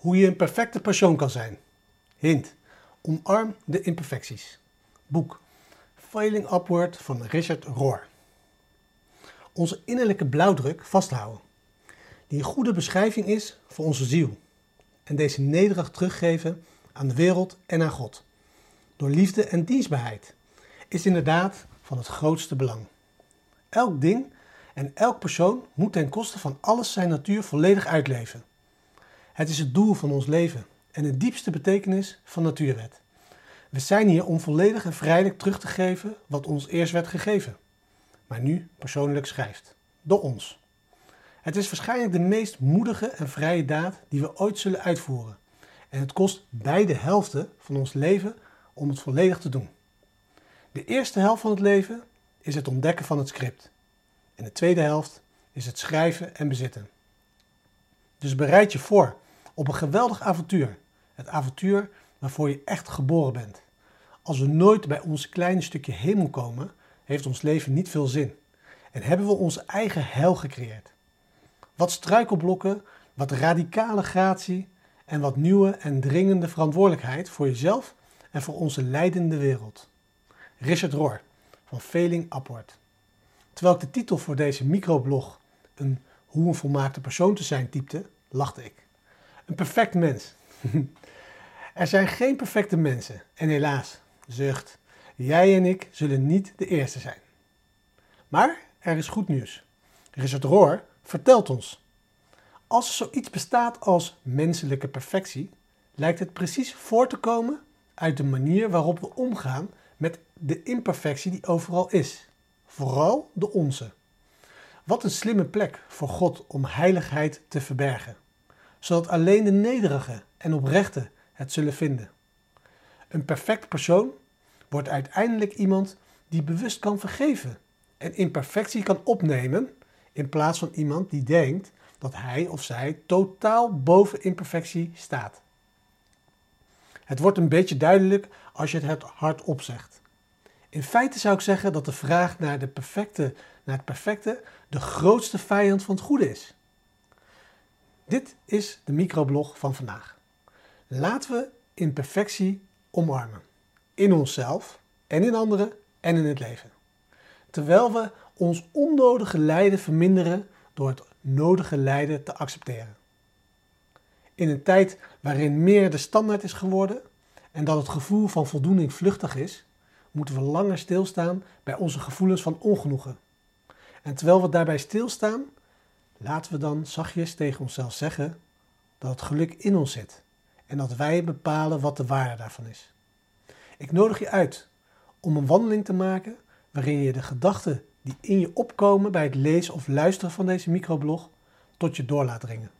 Hoe je een perfecte persoon kan zijn. Hint. Omarm de imperfecties. Boek. Failing Upward van Richard Rohr. Onze innerlijke blauwdruk vasthouden. Die een goede beschrijving is voor onze ziel. En deze nederig teruggeven aan de wereld en aan God. Door liefde en dienstbaarheid. Is inderdaad van het grootste belang. Elk ding en elk persoon moet ten koste van alles zijn natuur volledig uitleven. Het is het doel van ons leven en de diepste betekenis van natuurwet. We zijn hier om volledig en vrijelijk terug te geven wat ons eerst werd gegeven, maar nu persoonlijk schrijft, door ons. Het is waarschijnlijk de meest moedige en vrije daad die we ooit zullen uitvoeren. En het kost beide helften van ons leven om het volledig te doen. De eerste helft van het leven is het ontdekken van het script. En de tweede helft is het schrijven en bezitten. Dus bereid je voor op een geweldig avontuur. Het avontuur waarvoor je echt geboren bent. Als we nooit bij ons kleine stukje hemel komen, heeft ons leven niet veel zin. En hebben we onze eigen hel gecreëerd. Wat struikelblokken, wat radicale gratie en wat nieuwe en dringende verantwoordelijkheid voor jezelf en voor onze leidende wereld. Richard Rohr van Failing Upward. Terwijl ik de titel voor deze microblog een hoe een volmaakte persoon te zijn typte, lachte ik. Een perfect mens. er zijn geen perfecte mensen. En helaas, zucht, jij en ik zullen niet de eerste zijn. Maar er is goed nieuws. Richard Rohr vertelt ons. Als er zoiets bestaat als menselijke perfectie, lijkt het precies voor te komen uit de manier waarop we omgaan met de imperfectie die overal is. Vooral de onze. Wat een slimme plek voor God om heiligheid te verbergen zodat alleen de nederigen en oprechten het zullen vinden. Een perfect persoon wordt uiteindelijk iemand die bewust kan vergeven en imperfectie kan opnemen, in plaats van iemand die denkt dat hij of zij totaal boven imperfectie staat. Het wordt een beetje duidelijk als je het hardop zegt. In feite zou ik zeggen dat de vraag naar, de perfecte, naar het perfecte de grootste vijand van het goede is. Dit is de microblog van vandaag. Laten we imperfectie omarmen. In onszelf en in anderen en in het leven. Terwijl we ons onnodige lijden verminderen door het nodige lijden te accepteren. In een tijd waarin meer de standaard is geworden en dat het gevoel van voldoening vluchtig is, moeten we langer stilstaan bij onze gevoelens van ongenoegen. En terwijl we daarbij stilstaan, Laten we dan zachtjes tegen onszelf zeggen dat het geluk in ons zit en dat wij bepalen wat de waarde daarvan is. Ik nodig je uit om een wandeling te maken waarin je de gedachten die in je opkomen bij het lezen of luisteren van deze microblog tot je door laat dringen.